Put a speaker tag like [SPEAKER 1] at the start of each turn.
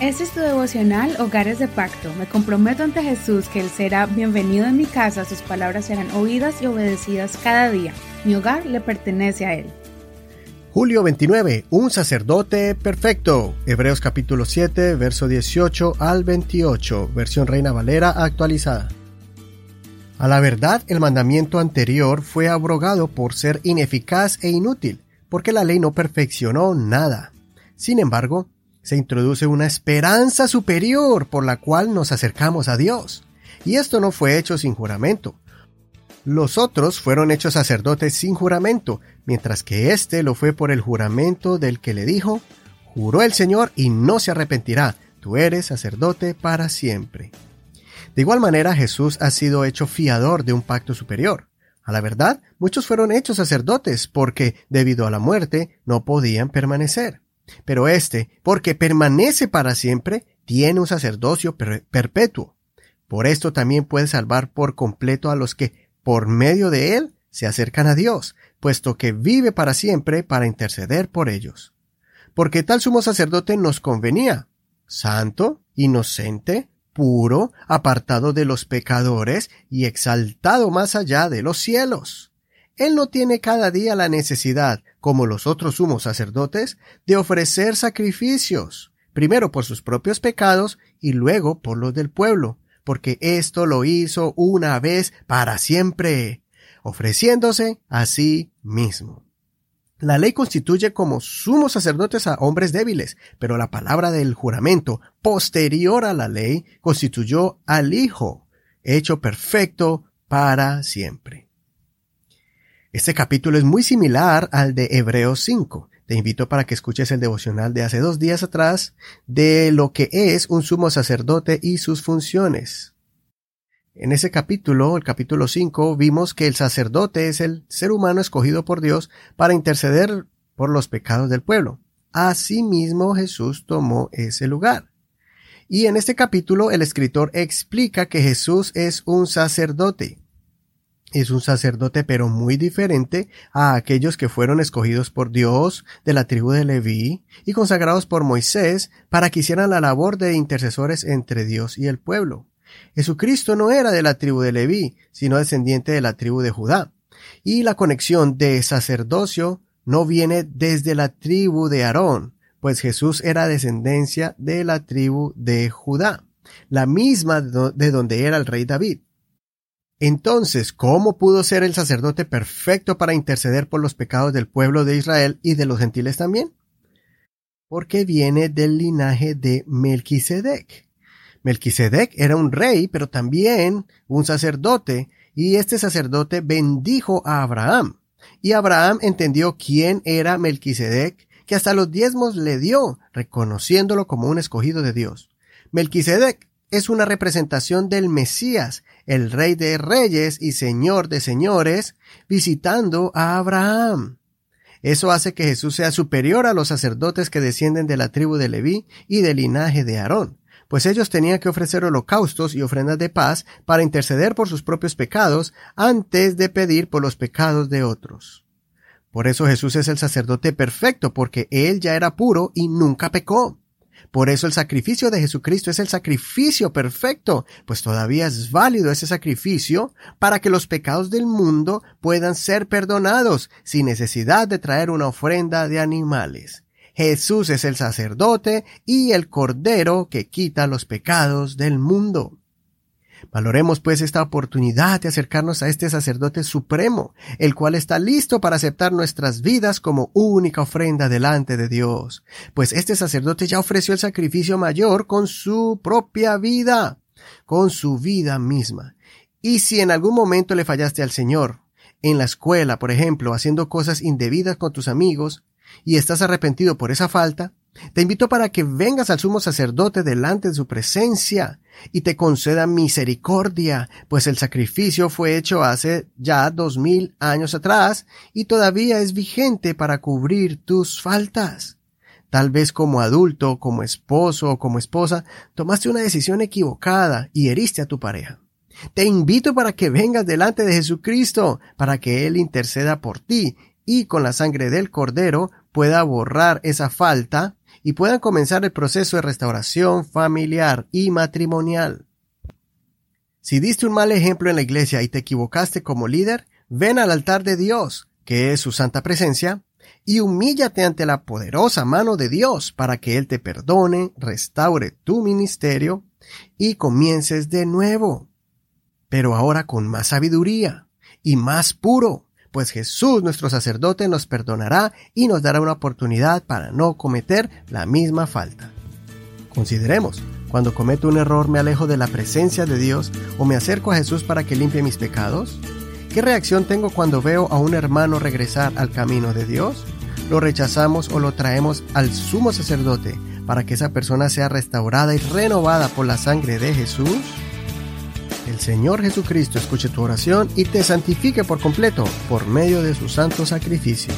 [SPEAKER 1] Este es tu devocional Hogares de Pacto. Me comprometo ante Jesús que Él será bienvenido en mi casa, sus palabras serán oídas y obedecidas cada día. Mi hogar le pertenece a Él.
[SPEAKER 2] Julio 29. Un sacerdote perfecto. Hebreos capítulo 7, verso 18 al 28. Versión Reina Valera actualizada. A la verdad, el mandamiento anterior fue abrogado por ser ineficaz e inútil, porque la ley no perfeccionó nada. Sin embargo, se introduce una esperanza superior por la cual nos acercamos a Dios. Y esto no fue hecho sin juramento. Los otros fueron hechos sacerdotes sin juramento, mientras que éste lo fue por el juramento del que le dijo, juró el Señor y no se arrepentirá, tú eres sacerdote para siempre. De igual manera Jesús ha sido hecho fiador de un pacto superior. A la verdad, muchos fueron hechos sacerdotes porque, debido a la muerte, no podían permanecer. Pero éste, porque permanece para siempre, tiene un sacerdocio perpetuo. Por esto también puede salvar por completo a los que, por medio de él, se acercan a Dios, puesto que vive para siempre para interceder por ellos. Porque tal sumo sacerdote nos convenía, santo, inocente, puro, apartado de los pecadores y exaltado más allá de los cielos. Él no tiene cada día la necesidad, como los otros sumos sacerdotes, de ofrecer sacrificios, primero por sus propios pecados y luego por los del pueblo, porque esto lo hizo una vez para siempre, ofreciéndose a sí mismo. La ley constituye como sumos sacerdotes a hombres débiles, pero la palabra del juramento posterior a la ley constituyó al Hijo, hecho perfecto para siempre. Este capítulo es muy similar al de Hebreos 5. Te invito para que escuches el devocional de hace dos días atrás de lo que es un sumo sacerdote y sus funciones. En ese capítulo, el capítulo 5, vimos que el sacerdote es el ser humano escogido por Dios para interceder por los pecados del pueblo. Asimismo, Jesús tomó ese lugar. Y en este capítulo el escritor explica que Jesús es un sacerdote es un sacerdote pero muy diferente a aquellos que fueron escogidos por Dios de la tribu de Leví y consagrados por Moisés para que hicieran la labor de intercesores entre Dios y el pueblo. Jesucristo no era de la tribu de Leví, sino descendiente de la tribu de Judá. Y la conexión de sacerdocio no viene desde la tribu de Aarón, pues Jesús era descendencia de la tribu de Judá, la misma de donde era el rey David. Entonces, ¿cómo pudo ser el sacerdote perfecto para interceder por los pecados del pueblo de Israel y de los gentiles también? Porque viene del linaje de Melquisedec. Melquisedec era un rey, pero también un sacerdote, y este sacerdote bendijo a Abraham. Y Abraham entendió quién era Melquisedec, que hasta los diezmos le dio, reconociéndolo como un escogido de Dios. Melquisedec es una representación del Mesías, el Rey de Reyes y Señor de Señores, visitando a Abraham. Eso hace que Jesús sea superior a los sacerdotes que descienden de la tribu de Leví y del linaje de Aarón, pues ellos tenían que ofrecer holocaustos y ofrendas de paz para interceder por sus propios pecados antes de pedir por los pecados de otros. Por eso Jesús es el sacerdote perfecto, porque él ya era puro y nunca pecó. Por eso el sacrificio de Jesucristo es el sacrificio perfecto, pues todavía es válido ese sacrificio para que los pecados del mundo puedan ser perdonados sin necesidad de traer una ofrenda de animales. Jesús es el sacerdote y el cordero que quita los pecados del mundo. Valoremos pues esta oportunidad de acercarnos a este sacerdote supremo, el cual está listo para aceptar nuestras vidas como única ofrenda delante de Dios, pues este sacerdote ya ofreció el sacrificio mayor con su propia vida, con su vida misma. Y si en algún momento le fallaste al Señor, en la escuela, por ejemplo, haciendo cosas indebidas con tus amigos, y estás arrepentido por esa falta, te invito para que vengas al sumo sacerdote delante de su presencia y te conceda misericordia, pues el sacrificio fue hecho hace ya dos mil años atrás y todavía es vigente para cubrir tus faltas. Tal vez como adulto, como esposo o como esposa, tomaste una decisión equivocada y heriste a tu pareja. Te invito para que vengas delante de Jesucristo, para que Él interceda por ti y con la sangre del Cordero pueda borrar esa falta y puedan comenzar el proceso de restauración familiar y matrimonial. Si diste un mal ejemplo en la iglesia y te equivocaste como líder, ven al altar de Dios, que es su santa presencia, y humíllate ante la poderosa mano de Dios para que Él te perdone, restaure tu ministerio y comiences de nuevo. Pero ahora con más sabiduría y más puro, pues Jesús nuestro sacerdote nos perdonará y nos dará una oportunidad para no cometer la misma falta. Consideremos, cuando cometo un error me alejo de la presencia de Dios o me acerco a Jesús para que limpie mis pecados. ¿Qué reacción tengo cuando veo a un hermano regresar al camino de Dios? ¿Lo rechazamos o lo traemos al sumo sacerdote para que esa persona sea restaurada y renovada por la sangre de Jesús? El Señor Jesucristo escuche tu oración y te santifique por completo por medio de su santo sacrificio.